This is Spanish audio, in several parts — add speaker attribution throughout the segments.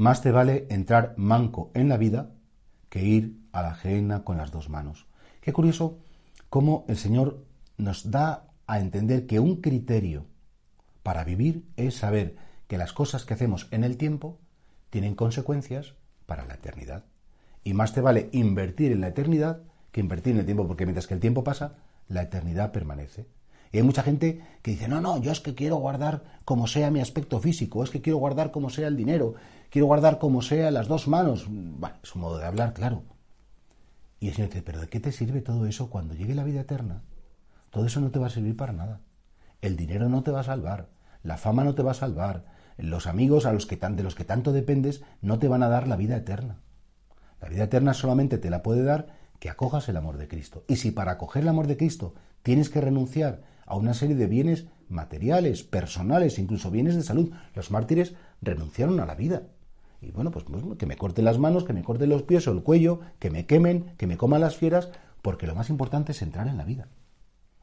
Speaker 1: más te vale entrar manco en la vida que ir a la ajena con las dos manos. Qué curioso cómo el Señor nos da a entender que un criterio para vivir es saber que las cosas que hacemos en el tiempo tienen consecuencias para la eternidad. Y más te vale invertir en la eternidad que invertir en el tiempo, porque mientras que el tiempo pasa, la eternidad permanece. Y hay mucha gente que dice, no, no, yo es que quiero guardar como sea mi aspecto físico, es que quiero guardar como sea el dinero, quiero guardar como sea las dos manos. Bueno, es un modo de hablar, claro. Y el Señor dice, pero ¿de qué te sirve todo eso cuando llegue la vida eterna? Todo eso no te va a servir para nada. El dinero no te va a salvar, la fama no te va a salvar, los amigos a los que de los que tanto dependes no te van a dar la vida eterna. La vida eterna solamente te la puede dar que acojas el amor de Cristo. Y si para acoger el amor de Cristo tienes que renunciar a una serie de bienes materiales, personales, incluso bienes de salud, los mártires renunciaron a la vida. Y bueno, pues, que me corten las manos, que me corten los pies o el cuello, que me quemen, que me coman las fieras, porque lo más importante es entrar en la vida.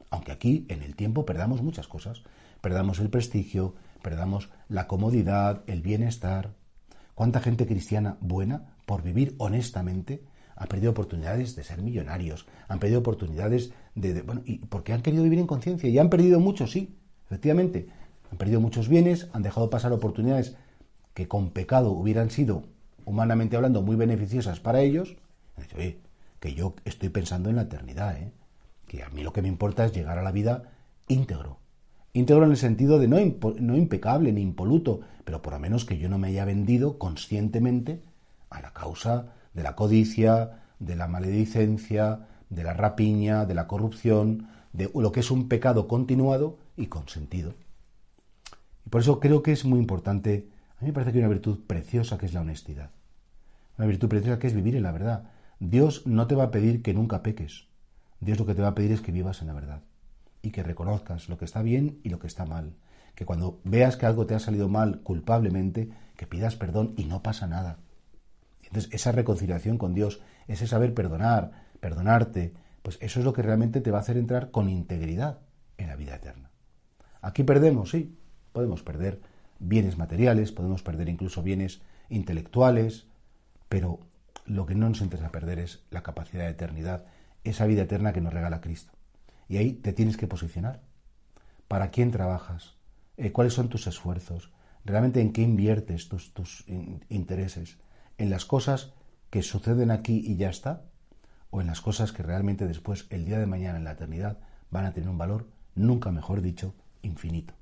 Speaker 1: Aunque aquí en el tiempo perdamos muchas cosas, perdamos el prestigio, perdamos la comodidad, el bienestar. ¿Cuánta gente cristiana buena, por vivir honestamente, ha perdido oportunidades de ser millonarios, han perdido oportunidades de, bueno, y porque han querido vivir en conciencia y han perdido mucho, sí, efectivamente, han perdido muchos bienes, han dejado pasar oportunidades que con pecado hubieran sido, humanamente hablando, muy beneficiosas para ellos, que yo estoy pensando en la eternidad, ¿eh? que a mí lo que me importa es llegar a la vida íntegro. Íntegro en el sentido de no, no impecable ni impoluto, pero por lo menos que yo no me haya vendido conscientemente a la causa de la codicia, de la maledicencia, de la rapiña, de la corrupción, de lo que es un pecado continuado y consentido. Y por eso creo que es muy importante a mí me parece que hay una virtud preciosa que es la honestidad. Una virtud preciosa que es vivir en la verdad. Dios no te va a pedir que nunca peques. Dios lo que te va a pedir es que vivas en la verdad y que reconozcas lo que está bien y lo que está mal. Que cuando veas que algo te ha salido mal culpablemente, que pidas perdón y no pasa nada. Entonces, esa reconciliación con Dios, ese saber perdonar, perdonarte, pues eso es lo que realmente te va a hacer entrar con integridad en la vida eterna. Aquí perdemos, sí, podemos perder bienes materiales, podemos perder incluso bienes intelectuales, pero lo que no nos interesa perder es la capacidad de eternidad, esa vida eterna que nos regala Cristo. Y ahí te tienes que posicionar. ¿Para quién trabajas? Eh, ¿Cuáles son tus esfuerzos? ¿Realmente en qué inviertes tus, tus intereses? ¿En las cosas que suceden aquí y ya está? ¿O en las cosas que realmente después, el día de mañana, en la eternidad, van a tener un valor, nunca mejor dicho, infinito?